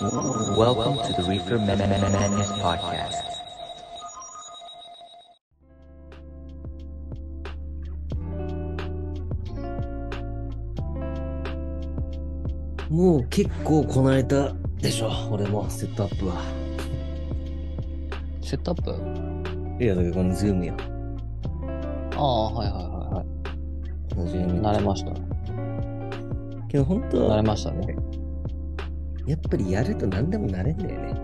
Welcome to the Reefer Madness Podcast. もう結構こなれたでしょ、俺もセットアップは。セットアップ？いや、だからこのズームや。ああ、はいはいはいはこのズーム。い。慣れました。けど本当慣れましたね。やっぱりやると何でもなれんだよね。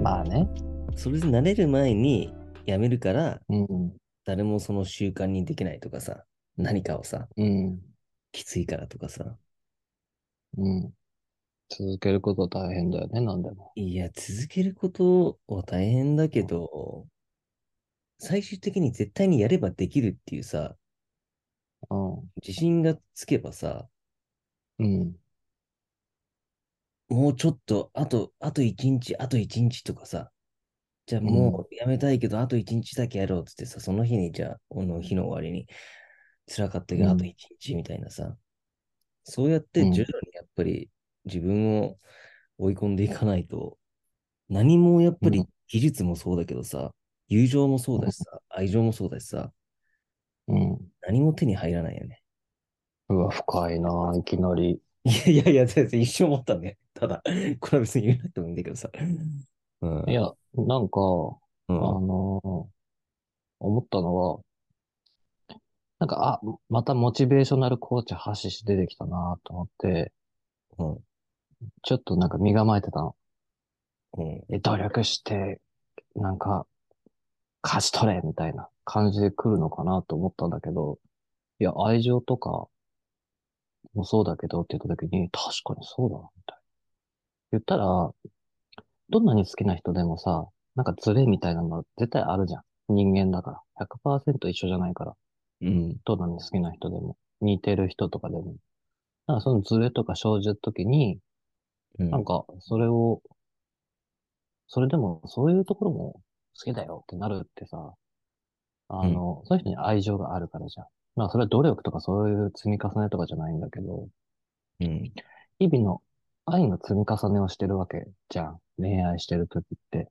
まあね。それで慣れる前にやめるから、うん。誰もその習慣にできないとかさ、何かをさ、うん。きついからとかさ。うん。続けること大変だよね、なんでも。いや、続けることは大変だけど、最終的に絶対にやればできるっていうさ、う自信がつけばさ、ん。うん。もうちょっと、あと、あと一日、あと一日とかさ、じゃあもうやめたいけど、あと一日だけやろうっつってさ、その日に、じゃあ、この日の終わりに、辛かったけど、うんあと一日みたいなさ、そうやってうん徐々にやっぱり自分を追い込んでいかないと、何もやっぱりうん技術もそうだけどさ、友情もそうだしさ、愛情もそうだしさ、うん。何も手に入らないよね。うわ、深いな、いきなり。いやいやいや、全然一生思ったね。ただ、これは別に言わなくてもいいんだけどさ。うん。いや、なんか、うん、あの思ったのは、なんか、あ、またモチベーショナルコーチハシシ出てきたなと思って、うん。ちょっとなんか身構えてたの。うん。え努力して、なんか、勝ち取れみたいな感じで来るのかなと思ったんだけど、いや、愛情とかもそうだけどって言った時に、確かにそうだな、みたいな。言ったら、どんなに好きな人でもさ、なんかズレみたいなの絶対あるじゃん。人間だから。100%一緒じゃないから。うん。どんなに好きな人でも。似てる人とかでも。だからそのズレとか生じた時に、うん。なんか、それを、それでも、そういうところも好きだよってなるってさ、あの、そういう人に愛情があるからじゃん。まあ、それは努力とかそういう積み重ねとかじゃないんだけど、うん。日々の愛の積み重ねをしてるわけじゃん。恋愛してる時って。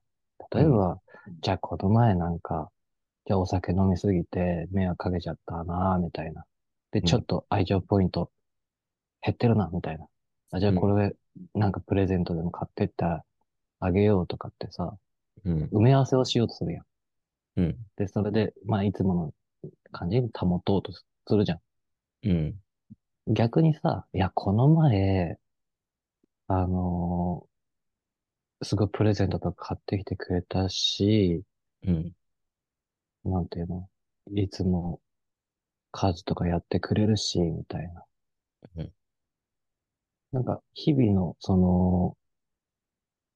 例えば、じゃあこの前なんか、じゃあお酒飲みすぎて迷惑かけちゃったなみたいな。で、んちょっと愛情ポイント減ってるな、みたいな。あじゃあこれ、なんかプレゼントでも買ってってあげようとかってさ、うん。埋め合わせをしようとするやん。うん。で、それで、まあ、いつもの感じに保とうとするじゃん。うん。逆にさ、いや、この前、あのーすごいプレゼントとか買ってきてくれたし、うん。なんていうの、いつも家事とかやってくれるし、みたいな。うんなんか、日々の、その、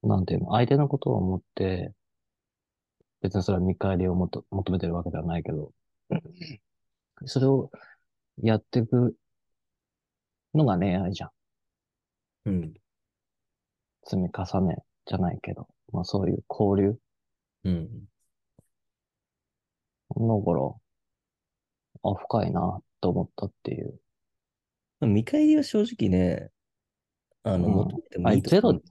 なんていうの、相手のことを思って、別にそれは見返りをもと求めてるわけではないけど、それをやっていくのが恋愛じゃん。うん。積み重ねじゃないけど、まあそういう交流。うん。だから、あ、深いなと思ったっていう。見返りは正直ね、あの、うん求めてもいいと思う。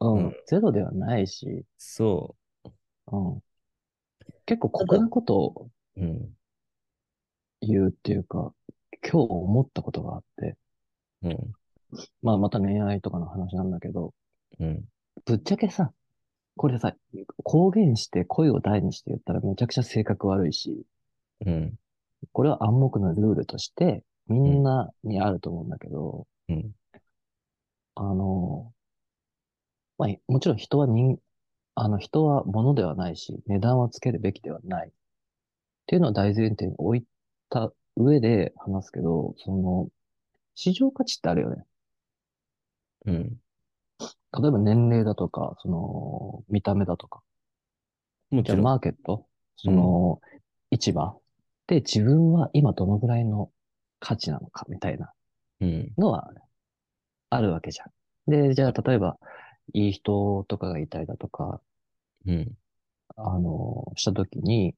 うん、うんゼロではないし、そうん。結構酷なことをう。うん。言うっていうか、今日思ったことがあって、うん。まあまた恋愛とかの話なんだけど、うん。ぶっちゃけさ、これさ、公言して声を大にして言ったらめちゃくちゃ性格悪いし、うん。これは暗黙のルールとしてみんなにあると思うんだけど、うん。あの、まあ、もちろん人は人、あの人は物ではないし、値段はつけるべきではない。っていうのを大前提に置いた上で話すけど、その、市場価値ってあるよね。うん。例えば年齢だとか、その、見た目だとか。じゃあもちろん。マーケット、その、市場で自分は今どのぐらいの価値なのかみたいなうん。のはあるわけじゃん。で、じゃあ例えば、いい人とかがいたりだとか、うん。あの、したときに、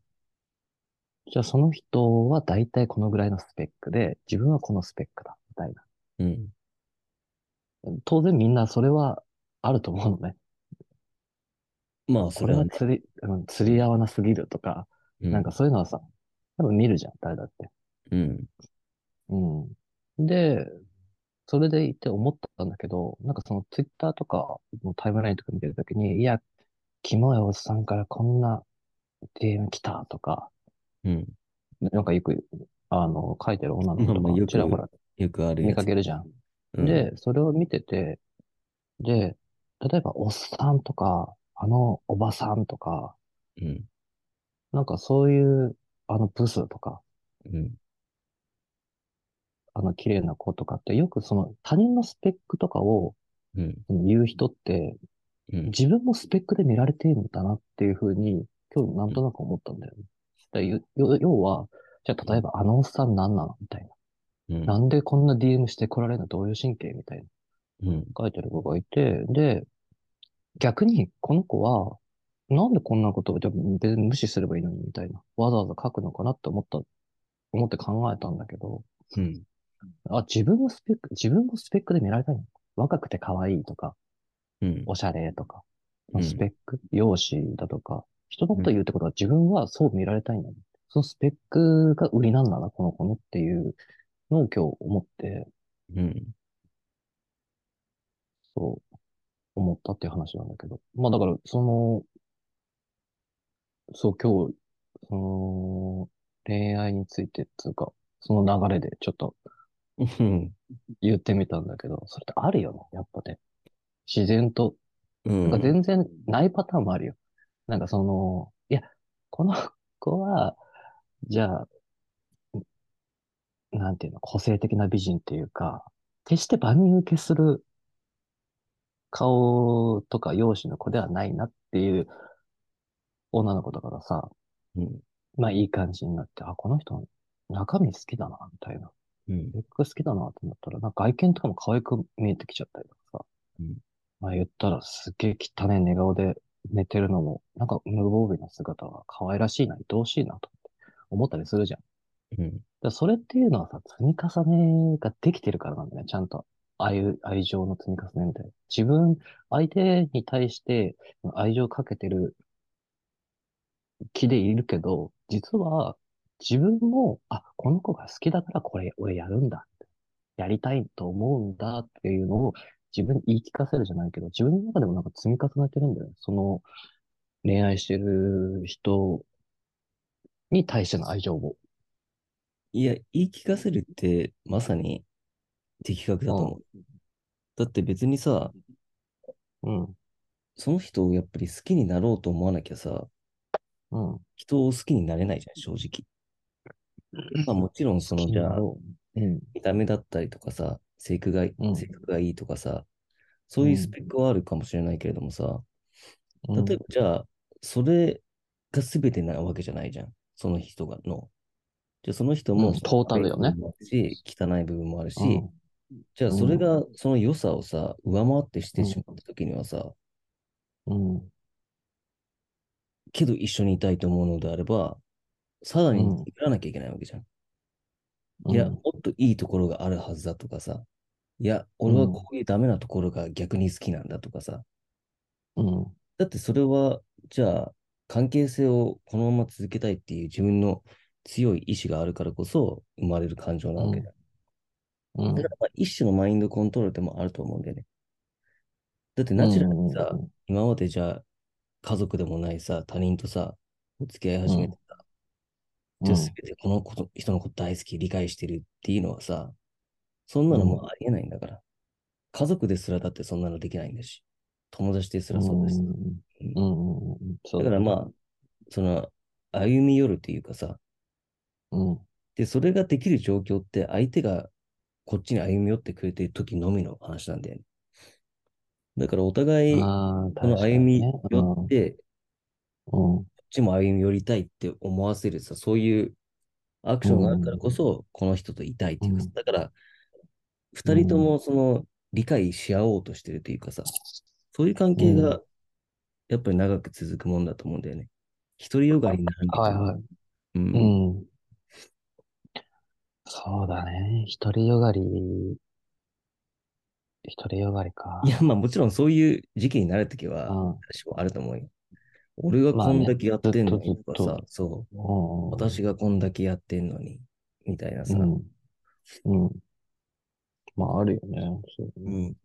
じゃあその人は大体このぐらいのスペックで、自分はこのスペックだ、みたいな。うん。当然みんなそれはあると思うのね。まあ、そこれは釣り、うん釣り合わなすぎるとか、うんなんかそういうのはさ、多分見るじゃん、誰だって。うん。うん。で、それでいて思ったんだけど、なんかそのツイッターとかのタイムラインとか見てるときに、いや、キモいおっさんからこんな DM 来たとか、うん。なんかよく、あの、書いてる女の子とかまあまあよくちらほらよくあるやつ。見かけるじゃん。うん、で、それを見てて、で、例えばおっさんとか、あのおばさんとか、うん。なんかそういう、あのブスとか、うん。あの綺麗な子とかって、よくその他人のスペックとかをうん。言う人って、うん。自分もスペックで見られてるんだなっていうふうに、今日なんとなく思ったんだよね。だよよ要は、じゃあ例えばあのおっさん何なのみたいうん。な。なんでこんな DM して来られるのどういう神経みたいな。うん。書いてる子がいて、で、逆にこの子は、なんでこんなことをじゃあ別に無視すればいいのにみたいな。わざわざ書くのかなって思った、思って考えたんだけど、うん。あ、自分もスペック、自分もスペックで見られたいの？若くて可愛いとか、うん。おしゃれとか、うんスペック、容姿だとか、人のことを言うってことは自分はそう見られたいんだ、そのスペックが売りなんだな、この子のっていうのを今日思って、うん。そう、思ったっていう話なんだけど。まあだから、その、そう、今日、その、恋愛についてっていうか、その流れでちょっとうん。言ってみたんだけど、それってあるよね、やっぱね。自然と、うん。なんか全然ないパターンもあるよ。なんかその、いや、この子は、じゃあ、なんていうの、個性的な美人っていうか、決して万人受けする顔とか容姿の子ではないなっていう女の子とかがさ、うん。まあいい感じになって、あ、この人中身好きだな、みたいな。うん。ベック好きだなってなったら、なんか外見とかも可愛く見えてきちゃったりとかさ。うんまあ言ったらすっげえ汚い寝顔で寝てるのも、なんか無防備な姿が可愛らしいな、愛おしいなと思ったりするじゃん。うん。だそれっていうのはさ、積み重ねができてるからなんだよね、ちゃんと。愛、愛情の積み重ねみたいな。自分、相手に対して愛情をかけてる気でいるけど、実は自分も、あ、この子が好きだからこれ、俺やるんだ。やりたいと思うんだっていうのを自分に言い聞かせるじゃないけど、自分の中でもなんか積み重ねてるんだよね。その恋愛してる人に対しての愛情を。いや、言い聞かせるって、まさに的確だと思う。だって別にさ、うん。その人をやっぱり好きになろうと思わなきゃさ、うん。人を好きになれないじゃん、正直。まあもちろんその、じゃあ、うん。見た目だったりとかさ、性格がいい、うん性格がいいとかさ、そういうスペックはあるかもしれないけれどもさ、うん。例えばじゃあ、それが全てなわけじゃないじゃん。その人がの。じゃあその人も、うんトータルよね汚い部分もあるし、うんじゃあそれがその良さをさ、上回ってしてしまった時にはさ、うん。けど一緒にいたいと思うのであれば、さらにうん作らなきゃいけないわけじゃん。うん。いや、もっといいところがあるはずだとかさ、いや、俺はこういうダメなところが逆に好きなんだとかさ、うん。だってそれは、じゃあ、関係性をこのまま続けたいっていう自分の強い意志があるからこそ生まれる感情なわけだ。うん。だからまあ一種のマインドコントロールでもあると思うんだよね。だってナチュラルにさ、今までじゃあ家族でもないさ、他人とさ、お付き合い始めてさ、じゃあ全てこのこと人のこと大好き、理解してるっていうのはさ、そんなのもうありえないんだから。家族ですらだってそんなのできないんだし、友達ですらそうだし。うん。うん。うん。そうだからまあ、その、歩み寄るっていうかさ、うん。で、それができる状況って相手がこっちに歩み寄ってくれてる時のみの話なんだよね。だからお互い、この歩み寄っって、うん。こっちも歩み寄りたいって思わせるさ、そういうアクションがあるからこそ、この人といたいっていうかさうんだから、二人ともその理解し合おうとしてるというかさ、そういう関係うがやっぱり長く続くもんだと思うんだよね。独りよがりになるんだはいはい。うん。うん。そうだね。独りよがり。独りよがりか。いや、まあもちろんそういう時期になるときは、うん私もあると思うよ。俺がこんだけやってんのにとかあねそう、うんうん。私がこんだけやってんのに、みたいなさ、うん。うん。まあ、あるよね。そううん。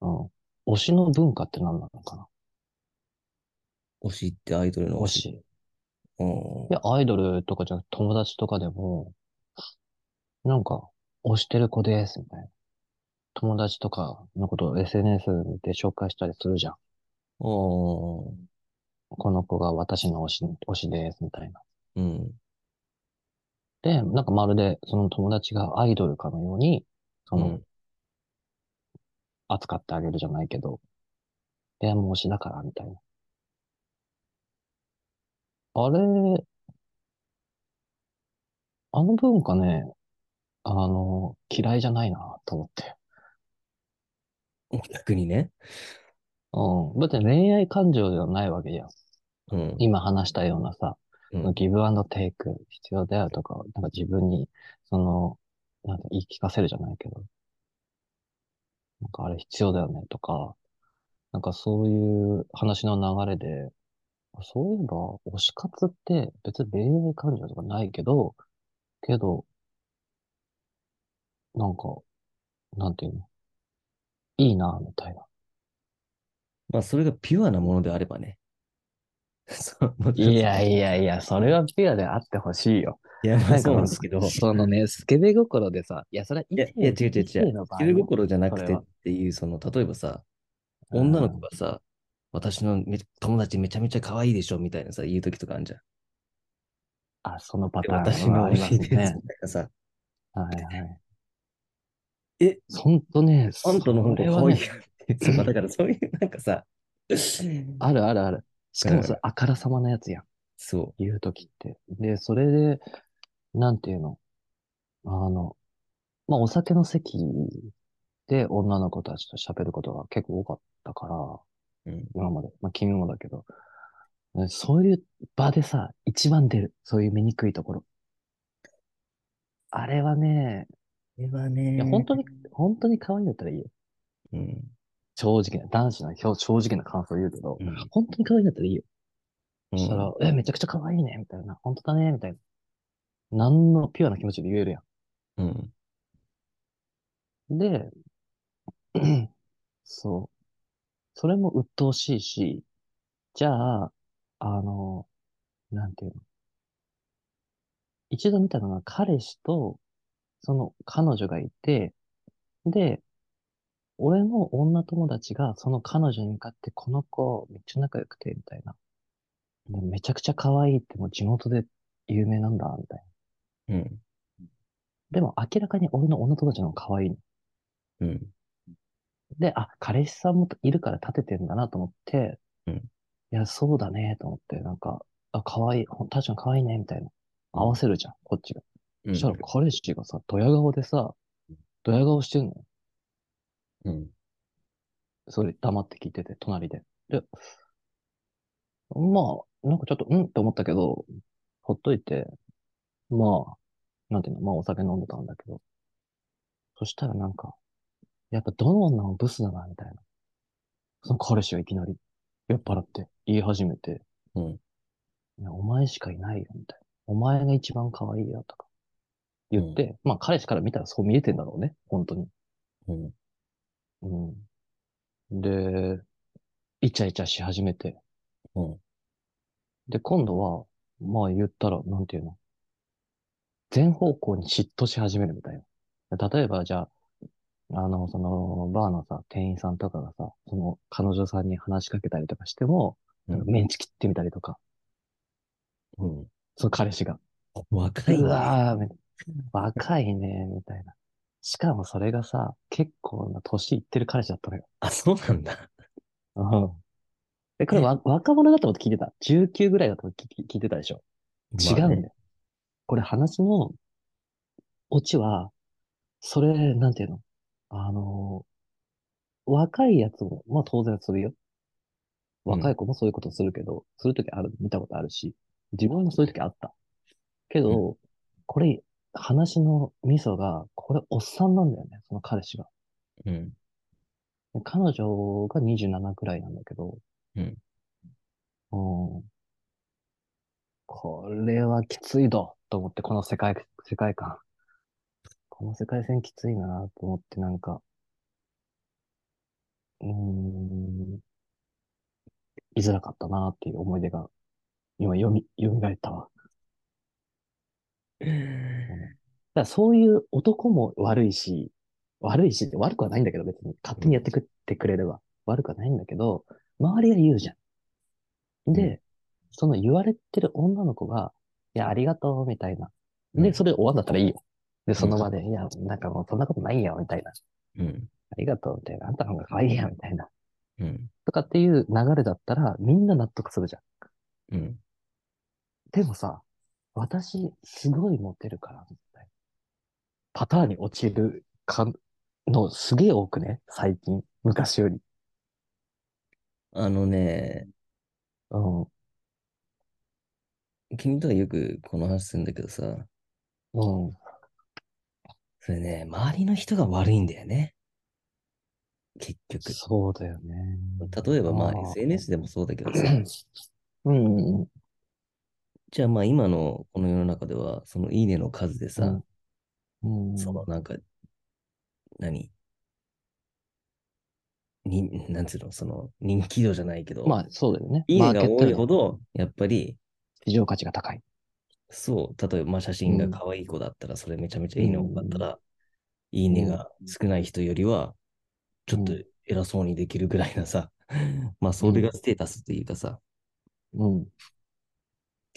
うん。推しの文化って何なのかな？推しってアイドルの推し。うん。いや、アイドルとかじゃなくて友達とかでも、なんか、推してる子です、みたいな。友達とかのことを SNS で紹介したりするじゃん。おーこの子が私の推し、推しです、みたいな。うん。で、なんかまるでその友達がアイドルかのように、その、うん扱ってあげるじゃないけど、いや、もう推しだから、みたいな。あれ、あの文化ね、あの、嫌いじゃないな、と思って。逆にね。うん。だって恋愛感情ではないわけじゃん。うん。今話したようなさ、うんギブアンドテイク必要だよとか、なんか自分に、その、なんて言い聞かせるじゃないけど、なんかあれ必要だよねとか、なんかそういう話の流れで、そういえば、推し活って別に恋愛感情とかないけど、けど、なんか、なんていうの？いいな、みたいな。まあ、それがピュアなものであればね。いやいやいや、それはピュアであってほしいよ。いや、まあそうなんですけど、いそのね、スケベ心でさ、いや、それはや、いや、違う違う違う。スキル心じゃなくてっていう、その、例えばさ、女の子がさ、私のめ友達めちゃめちゃ可愛いでしょみたいなさ、言う時とかあるじゃん。あ、そのパターン私の推しです。みたいね。なさ、はいはい。え、ほんとね、あんたの方がそれはね可愛いよって。そうだからそういう、なんかさ、あるあるある。しかもそだれあからさまなやつやん。そ言うときって。で、それで、なんていうの？あの、まあ、お酒の席で女の子たちと喋ることが結構多かったから、う。うん。今まで。まあ、君もだけど。ねそういう場でさ、一番出る。そういう醜いところ。あれはね、これはね、いや、本当に、本当に可愛いんだったらいいよ。うん。正直な、男子の表正直な感想言うけど、うん。本当に可愛いんだったらいいよ。うんそしたら、え、めちゃくちゃ可愛いね、みたいな。本当だね、みたいな。何のピュアな気持ちで言えるやうん。ん。で、そう。それも鬱陶しいし、じゃあ、あの、なんていうの。一度見たのが彼氏と、その彼女がいて、で、俺の女友達がその彼女に向かって、この子めっちゃ仲良くて、みたいな。でめちゃくちゃ可愛いってもう地元で有名なんだ、みたいな。うん。でも明らかに俺の女友達の方が可愛いの。うん。で、あ、彼氏さんもいるから立ててんだなと思って、うんいや、そうだね、と思って、なんか、あ、可愛い、確かに可愛いね、みたいな。合わせるじゃん、こっちが。うん。そしたら彼氏がさ、ドヤ顔でさ、ドヤ顔してんのよ。うん。それ黙って聞いてて、隣で。で、まあ、なんかちょっと、うん？って思ったけど、ほっといて、まあ、なんていうの、まあお酒飲んでたんだけど、そしたらなんか、やっぱどの女もブスだな、みたいな。その彼氏がいきなり、酔っ払って言い始めて、うん。いや、お前しかいないよ、みたいな。お前が一番可愛いよ、とか。言って、まあ彼氏から見たらそう見えてんだろうね、本当に。うん。うん。で、イチャイチャし始めて。うん。で、今度は、まあ言ったら、なんていうの。全方向に嫉妬し始めるみたいな。例えば、じゃあ、あの、その、バーのさ、店員さんとかがさ、その、彼女さんに話しかけたりとかしても、なんかメンチ切ってみたりとか、うん。その彼氏が。若い。わー、み 若いね、みたいな。しかもそれがさ、結構な年いってる彼氏だったのよ。あ、そうなんだ。うん。え、これわ、若者だと思って聞いてた？19ぐらいだと思って聞聞いてたでしょ？違うんだよ。これ話のオチは、それ、なんていうの？あのー若いやつも、まあ当然するよ。若い子もそういうことするけど、するときある、見たことあるし、自分もそういうときあった。けど、これ、話のミソが、これおっさんなんだよね、その彼氏が。うん。彼女が27くらいなんだけど、うん。うん。これはきついど、と思って、この世界、世界観。この世界線きついなと思って、なんか、うーん、居づらかったなっていう思い出が、今、よみ、蘇ったわ。だそういう男も悪いし、悪いしって悪くはないんだけど、別に勝手にやってくってくれれば悪くはないんだけど、周りが言うじゃん。で、うんその言われてる女の子が、いや、ありがとう、みたいな。で、うんそれ終わんだったらいいよ。で、その場で、いや、なんかもうそんなことないよ、みたいな。うん。ありがとう、みたいな。あんたの方が可愛いや、みたいな。うん。とかっていう流れだったら、みんな納得するじゃん。うん。でもさ、私、すごいモテるから、みたいな。パターンに落ちるかの、すげえ多くね、最近。昔より。あのね、うん。君とはよくこの話するんだけどさ、うん。それね、周りの人が悪いんだよね。結局。そうだよね。例えばまああー SNS でもそうだけどさ、うん。じゃあまあ今のこの世の中では、そのいいねの数でさ、うん。そのなんか、何？に、なんつうの、その人気度じゃないけど、まあ、そうだよね。いいねが多いほど、やっぱり、市場価値が高い。そう、例えばまあ写真が可愛い子だったら、それめちゃめちゃいいね多かったら、いいねが少ない人よりは、ちょっと偉そうにできるぐらいなさ、まあそれがステータスっていうかさ、うん。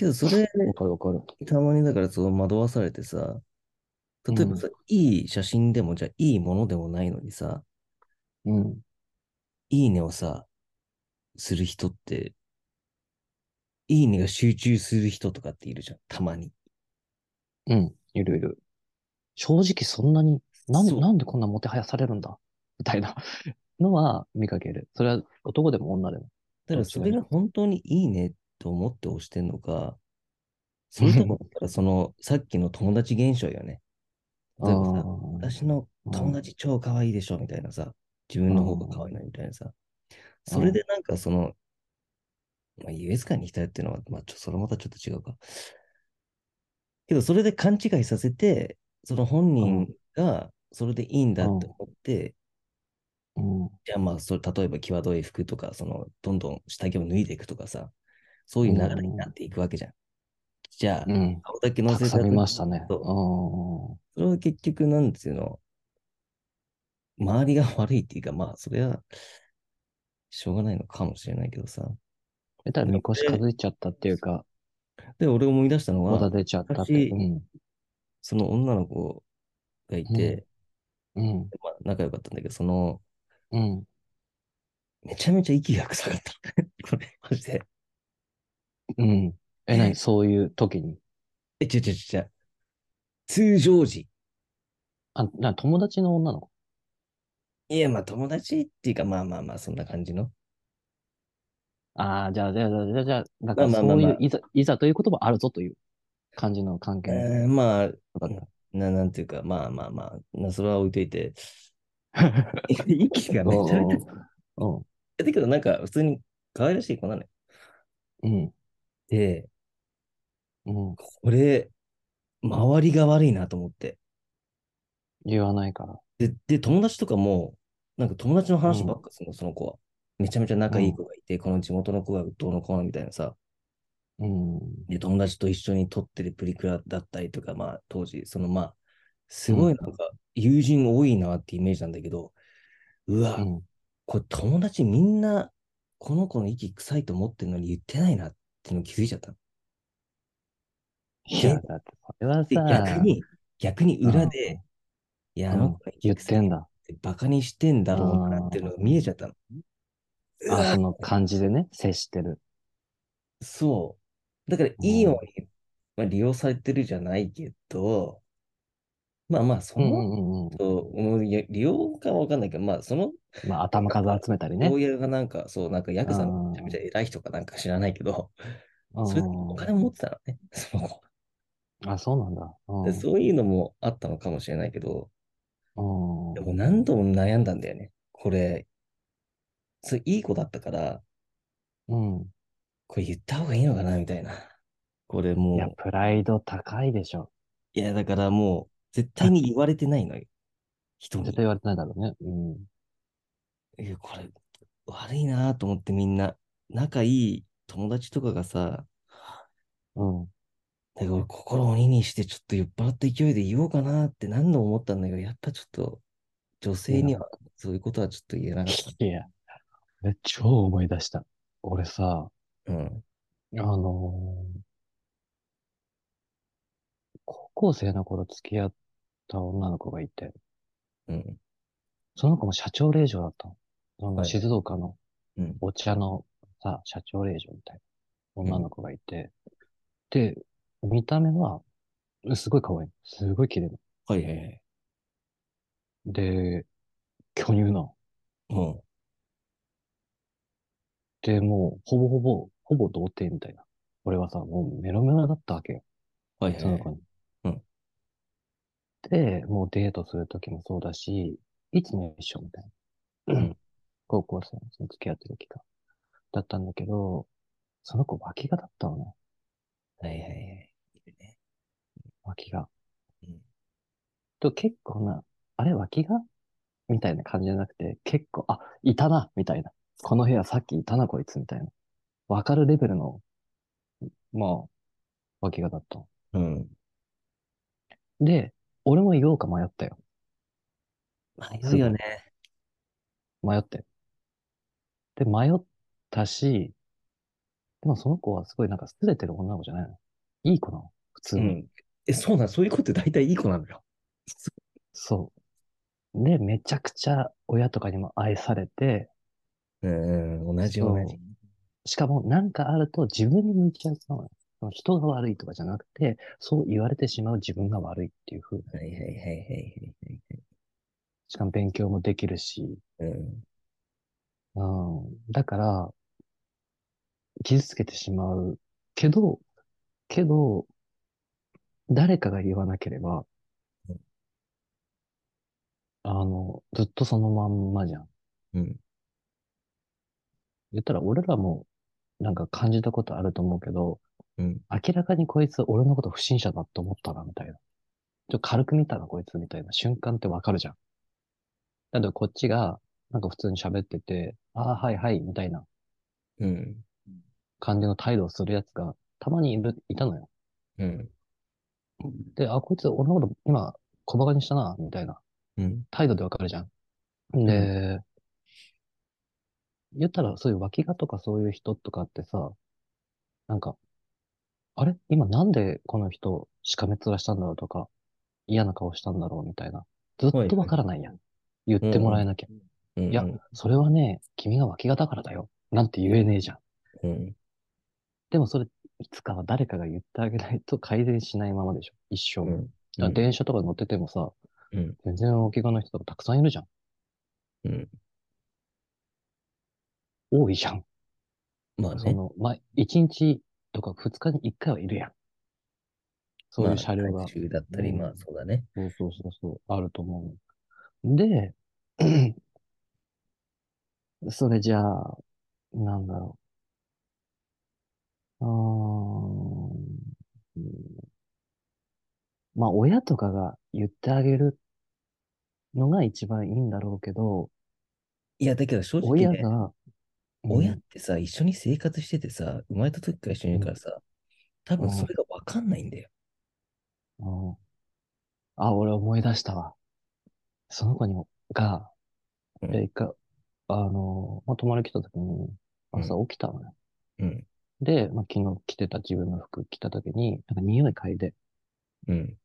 けどそれ、わかるわかる。たまにだからそう惑わされてさ、例えばさ、いい写真でもじゃあいいものでもないのにさ、うん。いいねをさ、する人って、いいねが集中する人とかっているじゃん、たまに。うん。いるいる。正直そんなに、なんで、なんでこんなもてはやされるんだ？みたいなのは見かける。それは男でも女でも。だからそれが本当にいいねと思って押してんのか、それとも、その、さっきの友達現象よね。例えばさ、私の友達超可愛いでしょみたいなさ、自分の方が可愛いのにみたいなさ。それでなんかその、まあ、優越感に浸るっていうのは、まあ、ちょそれまたちょっと違うか。けど、それで勘違いさせて、その本人がそれでいいんだって思って、うん。じゃあまあ、それ、例えば際どい服とか、その、どんどん下着を脱いでいくとかさ、そういう流れになっていくわけじゃん。じゃあ、うん。顔だけ乗せたたくさん見ましたね。そううん。それは結局、なんですよ、周りが悪いっていうか、まあ、それは、しょうがないのかもしれないけどさ。え、たら、みこし数えちゃったっていうか、で、俺思い出したのは、出ちゃったっうん。その女の子がいて、うん。まあ、仲良かったんだけど、その、うん。めちゃめちゃ息が臭かった。これ、マジで。うん。え、なに、そういう時に？え、ちょちょちょ。通常時。あ、な、友達の女の子？いや、まあ友達っていうか、まあまあまあ、そんな感じの。ああ、じゃあ、じゃあ、じゃあ、じゃあ、じゃあ、なんかまあまあまあまあそういう、いざ、いざということもあるぞという感じの関係えー、まあ、だった。な、なんていうか、まあまあまあ、なそれは置いといて、息がめちゃめちゃ、うん。だけどなんか普通に可愛らしい子なのよ。うん。で、うん。これ、周りが悪いなと思って。言わないから。で、で、友達とかも、なんか友達の話ばっかするの、その子は。めちゃめちゃ仲いい子がいて、この地元の子がどうのこうのみたいなさ。うん。で、友達と一緒に撮ってるプリクラだったりとか、まあ、当時、そのまあ、すごいなんか、友人多いなってイメージなんだけど、うわ、うん。これ友達みんな、この子の息臭いと思ってるのに言ってないなっていうの気づいちゃったの。いや、だって、それはで、さ、逆に、逆に裏で、いや、あの子が言ってんだ。ってバカにしてんだろうなっていうのが見えちゃったの。うあ、わその感じでね、接してる。そう。だから、いいように、まあ、利用されてるじゃないけど、まあまあ、そうんうの、んうんうん。そううんいや利用かわかんないけど、まあ、その、まあ、頭数集めたりね。親がなんか、そう、なんかヤクザのうんめちゃめちゃ偉い人かなんか知らないけど、うんそれでお金持ってたのね、その子。あ、そうなんだ。うんでそういうのもあったのかもしれないけど、うんでも何度も悩んだんだよね。これ、それいい子だったから、うん。これ言った方がいいのかなみたいな。これもう、いや、プライド高いでしょ。いや、だからもう、絶対に言われてないのよ。人に絶。対言われてないだろうね。うん。いや、これ、悪いなと思ってみんな、仲いい友達とかがさ、うん。だから俺心を鬼にしてちょっと酔っ払った勢いで言おうかなって何度も思ったんだけど、やっぱちょっと女性にはそういうことはちょっと言えなかっ いや、え超思い出した。俺さ、た。うん。あのー高校生の頃付き合った女の子がいて、うん。その子も社長令嬢だったの。そのはい静岡のうん。お茶のさ、社長令嬢みたいな女の子がいて、で、見た目は、すごい可愛い。すごい綺麗な。はいはいはい。で、巨乳な。うん。で、もう、ほぼほぼ、ほぼ童貞みたいな。俺はさ、もうメロメロだったわけよ。はいはいはい。その子に。もうデートするときもそうだし、いつも一緒みたいな。うん 高校生のその付き合ってる期間。だったんだけど、その子脇がだったのね。はいはいはい。いるね。脇が。うん。と結構な、あれ脇がみたいな感じじゃなくて、結構、あ、いたなみたいな。この部屋さっきいたな、こいつ、みたいな。わかるレベルの、まあ、脇がだったの。うん。で、俺も言おうか迷ったよ。迷うよね。迷って。で、迷ったし、でもその子はすごいなんか捨ててる女の子じゃないの？いい子なの？普通に。うん。え、そうなん、そういうこと大体いい子なのよ。そう。で、めちゃくちゃ親とかにも愛されて、うん、うん同じ同じ。しかもなんかあると自分に向いちゃうのよ。人が悪いとかじゃなくて、そう言われてしまう自分が悪いっていう風に。はいはいはいはいはいしかも勉強もできるし、はい。うん。うん。だから、傷つけてしまう。けど、けど、誰かが言わなければうん、あの、ずっとそのまんまじゃん。うん。言ったら俺らもなんか感じたことあると思うけど、うん。明らかにこいつ俺のこと不審者だと思ったな、みたいな。ちょっと軽く見たな、こいつ、みたいな瞬間ってわかるじゃん。だけどこっちが、なんか普通に喋ってて、ああ、はいはい、みたいなうん。感じの態度をするやつが、たまにいる、いたのよ。うん。で、あ、こいつ俺のこと今、小馬鹿にしたな、みたいなうん。態度でわかるじゃん。で、言ったらそういう脇がとかそういう人とかってさ、なんか、あれ？今なんでこの人しかめっ面したんだろうとか、嫌な顔したんだろうみたいな。ずっとわからないやん。言ってもらえなきゃ。うん。いやそれはね、君が脇がだからだよ。なんて言えねえじゃん。うん。でもそれ、いつかは誰かが言ってあげないと改善しないままでしょ。一生。うん。電車とか乗っててもさ、うん。全然脇がの人とかたくさんいるじゃん。うん。多いじゃん。まあね。その、まあ、1日とか2日に1回はいるやん。そういう車両が。まあ回収だったり、うんまあそうだね。そうそうそうそう、あると思う。で、それじゃあ、なんだろう。うーんうんまあ、親とかが言ってあげるのが一番いいんだろうけど、いや、だけど正直ね、親が、親ってさ、一緒に生活しててさ、生まれた時から一緒にいるからさ、多分それがわかんないんだよ。うんうんあ、俺思い出したわ。その子にも、が、うんで、一回、あの、まあ、泊まり来た時に、朝起きたのね。うん。で、まあ、昨日着てた自分の服着た時に、なんか匂い嗅いで、うん。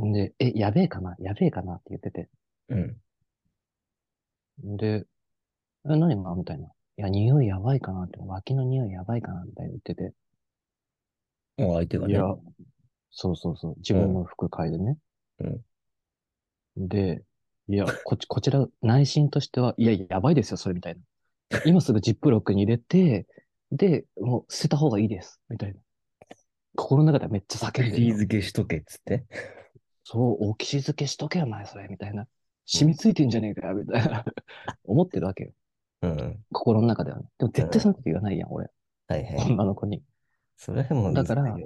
んで、え、やべえかなやべえかなって言ってて。うん。で、え、何がみたいな。いや、匂いやばいかなって、脇の匂いやばいかなみたいに言ってて。もう相手がね。いや、そうそうそう。自分の服嗅いでね。で、いや、こっち、こちら、内心としては、いや、やばいですよ、それみたいな。今すぐジップロックに入れて、で、もう捨てた方がいいです、みたいな。心の中ではめっちゃ叫んでる付けしとけっつって？そう、置き静けしとけよ、お前、それ、みたいな。染みついてんじゃねえかよ、みたいな。思ってるわけよ。うん。心の中ではね。でも絶対そのこと言わないやん、俺。はいはい。女の子に。それはもう、だから。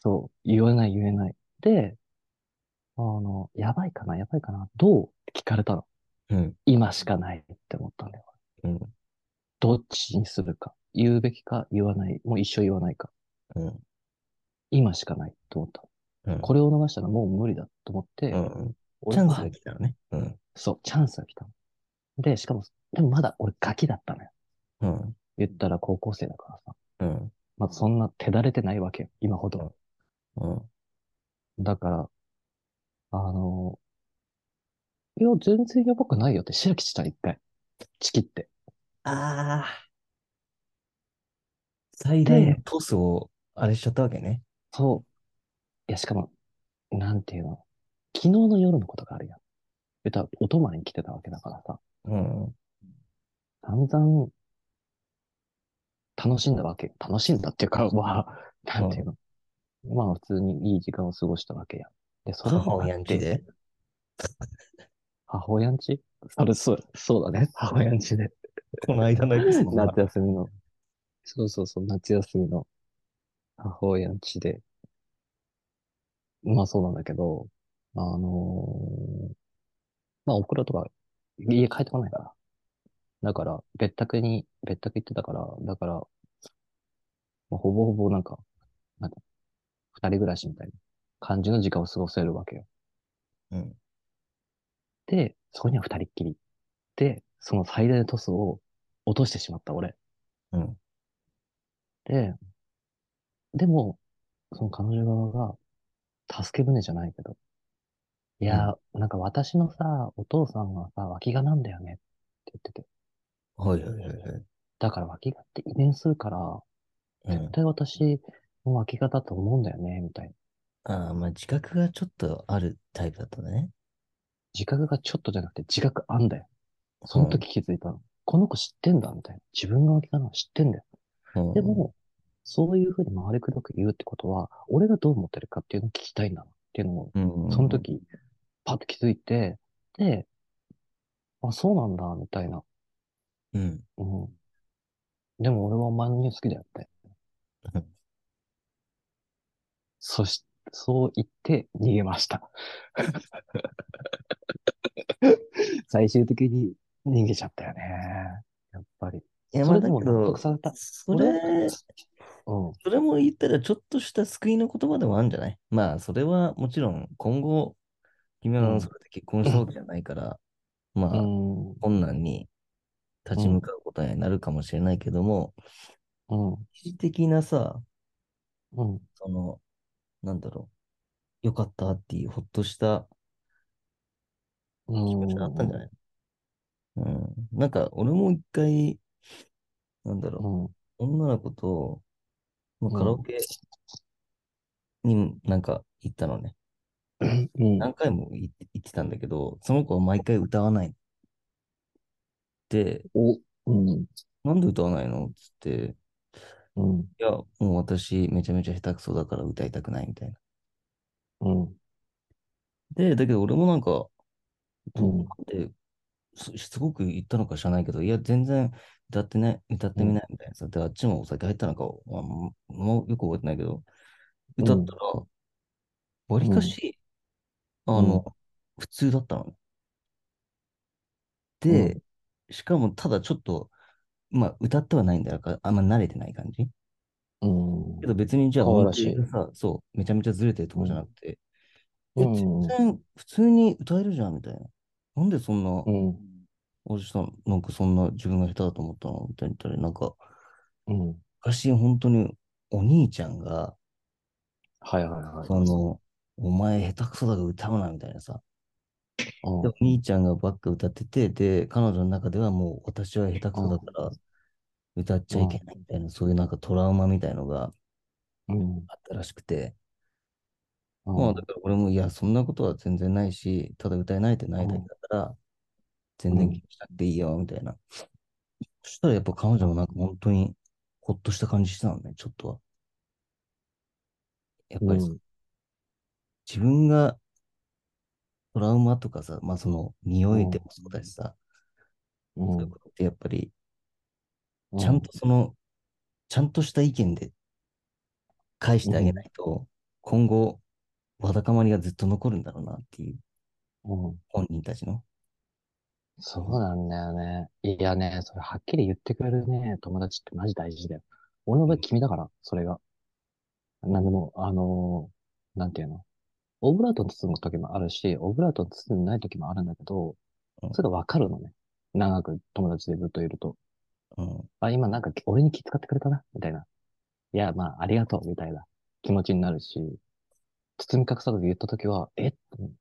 そう、言えない言えない。で、あの、やばいかな、やばいかな、どうって聞かれたの？うん。今しかないって思ったんだよ。うん。どっちにするか。言うべきか言わない。もう一生言わないか。うん。今しかないと思った。うん。これを逃したらもう無理だと思って、うん。チャンスが来たのね。うん。そう、チャンスが来たの。で、しかも、でもまだ俺ガキだったのよ。うん。言ったら高校生だからさ。うん。まだそんな手だれてないわけよ。今ほど。うん。だから、あの、いや、全然やばくないよって白木した一回。チキって。ああ。最大のトスを、あれしちゃったわけね。そう。いや、しかも、なんていうの。昨日の夜のことがあるやん。言ったら、お泊まりに来てたわけだからさ。うん。散々、楽しんだわけ。楽しんだっていうか、まあ、なんていうの。まあ、普通にいい時間を過ごしたわけやん。で、それ母親んちで 母親んち？それ、そう、そうだね。母親んちで。この間のエピソードが夏休みの。そうそうそう、夏休みの母親んちで。まあそうなんだけど、あのーまあお風呂とか家帰ってこないから。だから、別宅に、別宅行ってたから、だから、まあ、ほぼほぼなんか、なんか、二人暮らしみたいな感じの時間を過ごせるわけよ。うん。で、そこには二人っきり。で、その最大のトスを落としてしまった俺。うん。で、でも、その彼女側が、助け舟じゃないけど、いや、なんか私のさ、お父さんはさ、脇がなんだよねって言ってて、はいはいはいはい。だから脇がって遺伝するから、うん絶対私の脇がだと思うんだよね、みたいな。ああ、まあ自覚がちょっとあるタイプだったんだね。自覚がちょっとじゃなくて自覚あんだよ。その時気づいたの。この子知ってんだ、みたいな。自分が脇がなの知ってんだよ。うん。でも、そういうふうに回りくどく言うってことは、俺がどう思ってるかっていうのを聞きたいんだなっていうのをうん、その時、パッと気づいて、で、あ、そうなんだ、みたいな。うん。うん。でも俺はお前の匂い好きだよってうん。そし、そう言って逃げました。最終的に逃げちゃったよね。やっぱり。いや、それでも納得、された。それ、うん。それも言ったらちょっとした救いの言葉でもあるんじゃない？まあ、それはもちろん今後、君うんはそれで結婚したわけじゃないから、まあ、うん。困難に立ち向かうことになるかもしれないけども、うん。一時的なさ、うん。その、なんだろう、よかったっていうほっとしたう気持ちがあったんじゃん。ないうん。なんか、俺も一回、なんだろう、うん。女の子と、まあうんカラオケになんか行ったのね。うん。何回も行ってたんだけど、その子は毎回歌わない。で、お、うん。なんで歌わないの？つって、うん。いや、もう私めちゃめちゃ下手くそだから歌いたくないみたいな。うん。で、だけど俺もなんか、うんですしつこく言ったのか知らないけど、いや、全然歌ってない、歌ってみないみたいなさ。で、あっちもお酒入ったのか、まあ、ももうよく覚えてないけど、歌ったら、わりかし、あの、普通だったのね。で、しかもただちょっと、まあ、歌ってはないんだから、あんま慣れてない感じ。うんけ。ど別にじゃあ可愛らしい音程がさ、そう、めちゃめちゃずれてるとかじゃなくて、え、うん全然普通に歌えるじゃんみたいな。なんでそんな、うん。おじさん、なんかそんな自分が下手だと思ったの？みたいな言ったら、なんか、うん。昔本当にお兄ちゃんが、はいはいはい。その、お前下手くそだから歌うなみたいなさ。うんで、お兄ちゃんがばっか歌ってて、で、彼女の中ではもう私は下手くそだから歌っちゃいけないみたいな、そういうなんかトラウマみたいのがうん。あったらしくて、うんまあだから俺もいや、そんなことは全然ないし、ただ歌えないってないだけだから、全然気にしなくていいよ、みたいな。そしたらやっぱ彼女もなんか本当にほっとした感じしてたのね、ちょっとは。やっぱりうん自分がトラウマとかさ、まあその匂いでもそうだしさ、うそういうんことってやっぱり、うちゃんとその、ちゃんとした意見で返してあげないと、今後、わだかまりがずっと残るんだろうなっていう、うん。本人たちの。そうなんだよね。いやね、それはっきり言ってくれるね、友達ってマジ大事だよ。俺の場合君だから、それが。なんでも、あのーなんていうの？オブラートに包む時もあるし、オブラートに包んでない時もあるんだけど、うんそれがわかるのね。長く友達でずっといると。うん。あ、今なんか俺に気遣ってくれたな、みたいな。いや、まあ、ありがとう、みたいな気持ちになるし、包み隠さず言った時は、えっ？て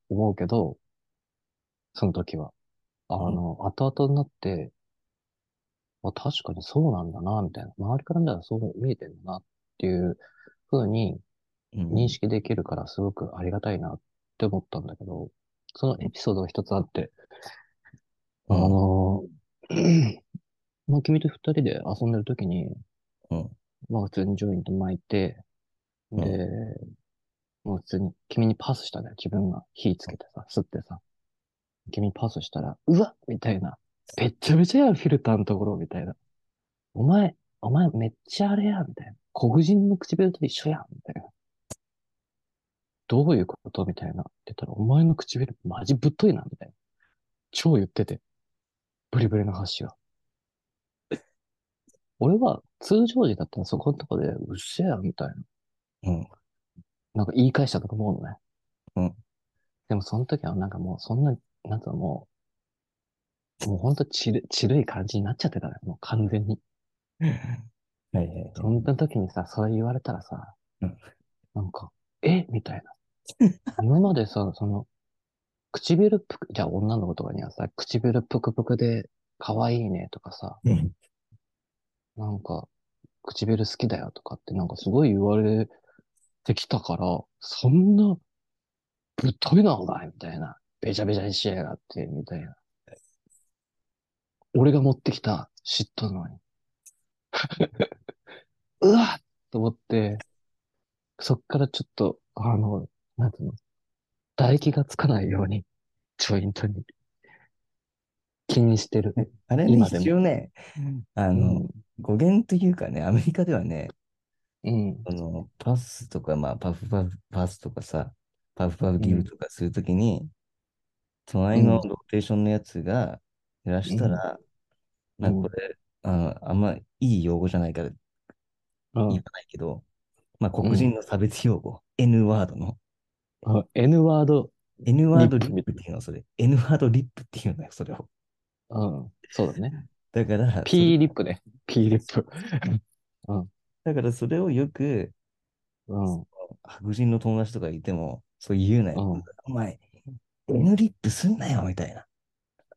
思うけど、その時は。あの、後々になって、あ、確かにそうなんだな、みたいな。周りから見たらそう見えてんだな、っていう風にうん認識できるから、すごくありがたいなって思ったんだけど、そのエピソードが一つあって、あうんの、まあ、君と二人で遊んでる時に、うん。まあ普通にジョイント巻いて、うんで、もう普通に君にパスしたんだよ。自分が火つけてさ、吸ってさ。君にパスしたら、うわみたいな。めっちゃめちゃやん、フィルターのところ、みたいな。お前、お前めっちゃあれや、みたいな。黒人の唇と一緒やん、みたいな。どういうこと？みたいな。って言ったら、お前の唇マジぶっといな、みたいな。超言ってて。ブリブリの箸が。俺は通常時だったらそこのとこで、うっせえや、みたいな。うん。なんか言い返したと思うのね。うん。でもその時はなんかもうそんな、なんつうのもう、もうほんとちる、ちるい感じになっちゃってたのよ。もう完全に。はいはいはい。そんな時にさ、それ言われたらさうん、なんか、え？みたいな。今までさ、その、唇ぷく、じゃあ女の子とかにはさ、唇ぷくぷくで可愛いねとかさ、うんなんか、唇好きだよとかってなんかすごい言われてきたから、そんな、ぶっ飛びなお前みたいな。べちゃべちゃにしやがって、みたいな。俺が持ってきた嫉妬なのに。うわっと思って、そっからちょっと、あの、なんていうの、唾液がつかないように、ジョイントに、気にしてる。あれ？ね、今でも。一応ね、あうの、ん。語源というかね、アメリカではね、うん。あの、パスとか、まあ、パフパフパスとかさ、パフパフギブとかするときに、隣のローテーションのやつが、減らしたら、なんかこれ、あの、あんまいい用語じゃないからうん。言わないけど、まあ、黒人の差別用語、N ワードの、あ N ワード、N ワードリリップっていうの、それ。N ワードリップっていうのよ、それを。うん。そうだね。だから、P リップね。P リップ。だからそれをよく、うん。白人の友達とかいても、そう言うなよ。うんお前、N リップすんなよ、みたいな。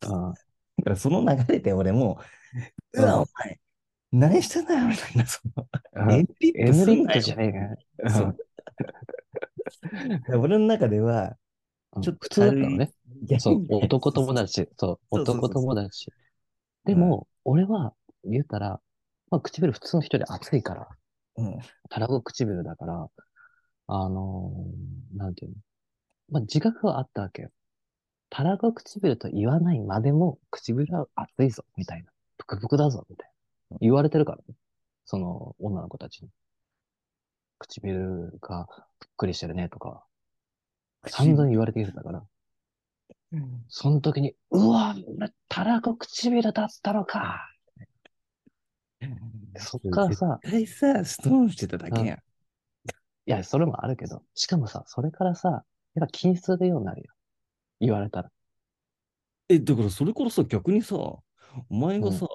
あだからその流れで俺も、ううんわ、お前、何してんだよ、みたいな。そのあ N リップ N すんなよリップじゃねえかよ。そう 俺の中では、うんちょっと普通だったのね。そう男友達。そう、男友達。でも、俺は、言ったら、まあ、唇普通の人で熱いから、うん。たらこ唇だから、あのーなんていうの？まあ、自覚はあったわけよ。たらこ唇と言わないまでも、唇は熱いぞ、みたいな。ぷくぷくだぞ、みたいな。言われてるからね。その、女の子たちに。唇がぷっくりしてるね、とか、散々言われてきてたから。その時に、うわ、俺、たらこ唇だったのか。そっからさ、絶対さ、ストーンしてただけやん。いや、それもあるけど、しかもさ、それからさ、やっぱ気にするようになるよ。言われたら。え、だからそれからさ、逆にさ、お前がさ、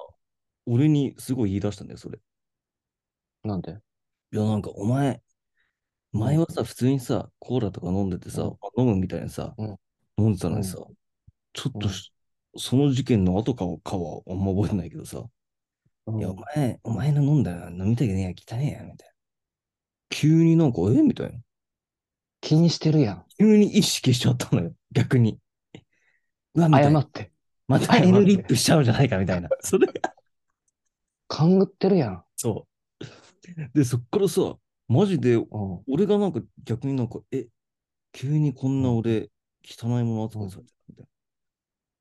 俺にすごい言い出したんだよ、それ。なんで？いや、なんか、お前、前はさ、普通にさ、コーラとか飲んでてさ、うん飲むみたいにさ、うん飲んでたのにさ、ちょっとし、その事件の後かはかはあんま覚えてないけどさ、うんいや、お前、お前の飲んだら飲みたくねえや、汚ねえや、みたいな。急になんか、えみたいな。気にしてるやん。急に意識しちゃったのよ、逆に。うわ。謝って。また N リップしちゃうんじゃないか、みたいな。それが、勘ぐってるやん。そう。で、そっからさ、マジで、うん。俺がなんか逆になんか、え、急にこんな俺、汚いもの扱いされてるみたい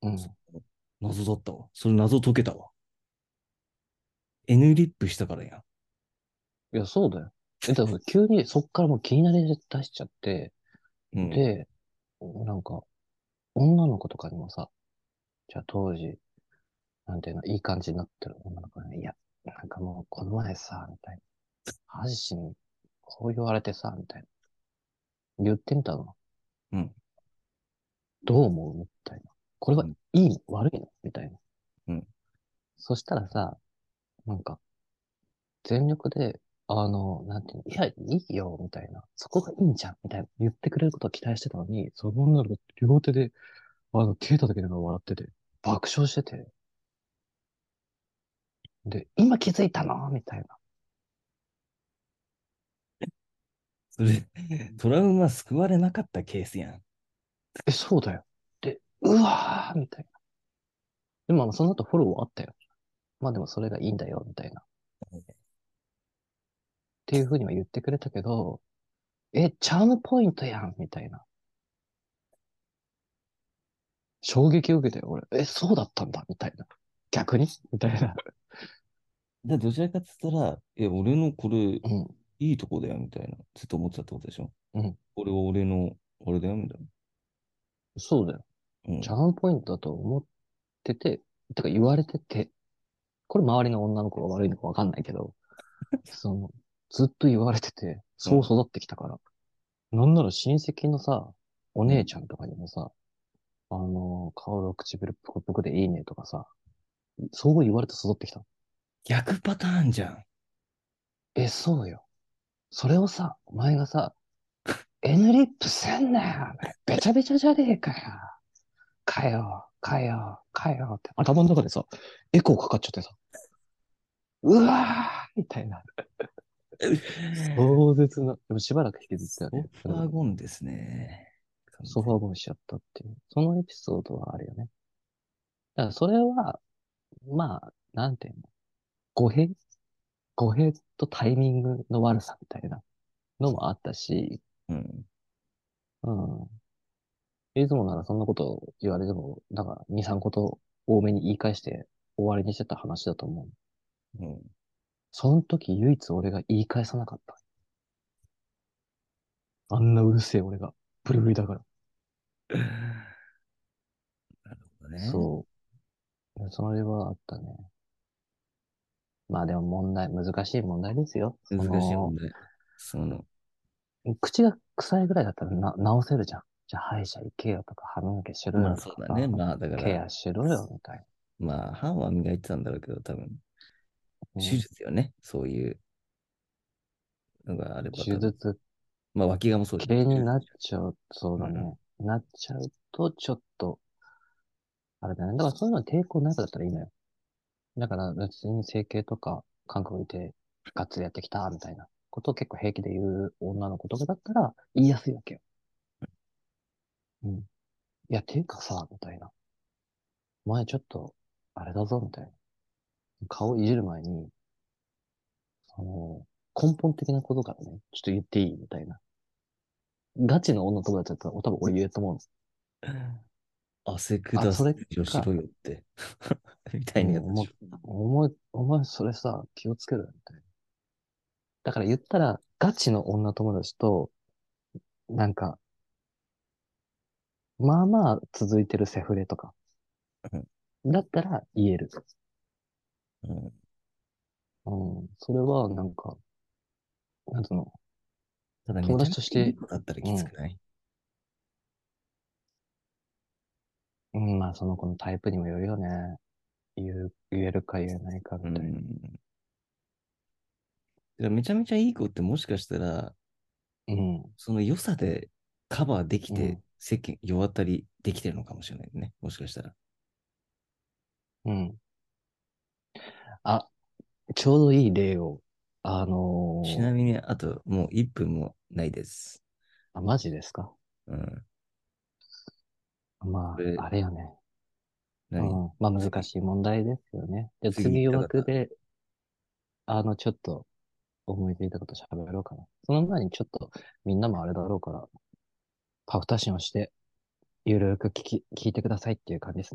うん。な。謎だったわ。それ謎解けたわ。N リップしたからや。いや、そうだよ。え、だから急にそっからもう気になり出しちゃって、うん。で、なんか、女の子とかにもさ、じゃあ当時、なんていうの、いい感じになってる女の子に、いや、なんかもうこの前さ、みたいな。ハジシにこう言われてさ、みたいな。言ってみたの？うん。どう思う？みたいな。これはうんいいの悪いの？みたいな。うん。そしたらさ、なんか、全力で、あの、なんていうの、いや、いいよ、みたいな。そこがいいんじゃん、みたいな。言ってくれることを期待してたのに、その女の子両手で、あの、消えた時に笑ってて、爆笑してて。で、今気づいたの？みたいな。それ、トラウマ救われなかったケースやん。え、そうだよ。で、うわーみたいな。でも、まあその後フォローはあったよ。まあでもそれがいいんだよ、みたいな。っていうふうには言ってくれたけど、え、チャームポイントやん、みたいな。衝撃を受けたよ、俺。え、そうだったんだ、みたいな。逆に？みたいな。で、どちらかって言ったら、え、俺のこれ、うん。いいとこだよ、みたいな。ずっと思ってたってことでしょ？うん。これは俺の、あれだよ、みたいそうだよ。な。うんチャームポイントだと思ってて、てか言われてて、これ周りの女の子が悪いのかわかんないけど、その、ずっと言われてて、そう育ってきたから。なんなら親戚のさ、お姉ちゃんとかにもさ、あの、顔の唇ぷくぷくでいいねとかさ、そう言われて育ってきた。逆パターンじゃん。え、そうよ。それをさ、お前がさ、N リップせんなよべちゃべちゃじゃねえかよかよ、かよ、かよって頭の中でさ、エコーかかっちゃってさ、うわーみたいな。壮絶な。でもしばらく引きずってたよね。ソファーゴンですね。ソファーゴンしちゃったっていう。そのエピソードはあるよね。だからそれは、まあ、なんていうの。語弊語弊とタイミングの悪さみたいなのもあったし、うん。うん。いつもならそんなことを言われても、だから2、3こと多めに言い返して終わりにしてた話だと思う。うん。その時唯一俺が言い返さなかった。あんなうるせえ俺が。ブリブリだから。なるほどね。そう。それはあったね。まあでも問題、難しい問題ですよ。難しいそ問題。その、の口が臭いぐらいだったらな直せるじゃん。じゃあ歯医者行けよとか歯磨きしろまあよとか。そうだね。まあだからケア、しろよみたいまあ歯は磨いてたんだろうけど、多分、な。手術よね。そういうのがあれば。手術まあ脇がもそうだ系になっちゃう、そうだね。なっちゃうと、ちょっと、あれだね。だからそういうのは抵抗なくだったらいいのよ。だから別に整形とか、韓国いて、がっつりやってきた、みたいなことを結構平気で言う女の子とかだったら、言いやすいわけよ。うん。いや、ていうかさ、みたいな。前ちょっと、あれだぞ、みたいな。顔いじる前に、あの、根本的なことからね、ちょっと言っていいみたいな。ガチの女友達だったら、多分俺言えると思うの。汗下すあそれよしろよって。みたいなやつ。お前、お前それさ、気をつけろよ、みたいな。だから言ったら、ガチの女友達と、なんか、まあまあ続いてるセフレとかうん。だったら言える。うんうん。それはなんか、なんつうの、ただめ友達としてだったらきつくない？うん、まあその子のタイプにもよるよね。言う、言えるか言えないかみたいな。うん。だからめちゃめちゃいい子ってもしかしたら、うん。その良さでカバーできてうん、世間、世渡りできてるのかもしれないね。もしかしたら。うん。あ、ちょうどいい例を、あちなみに、あともう1分もないです。あ、マジですか？うん。まあ、あれよね。う何ん。まあ難しい問題ですよね。じゃあ次枠で、あの、ちょっと思いついたこと喋ろうかな。その前にちょっとみんなもあれだろうから、パフタシンをして、ゆるく聞き、聞いてくださいっていう感じですね。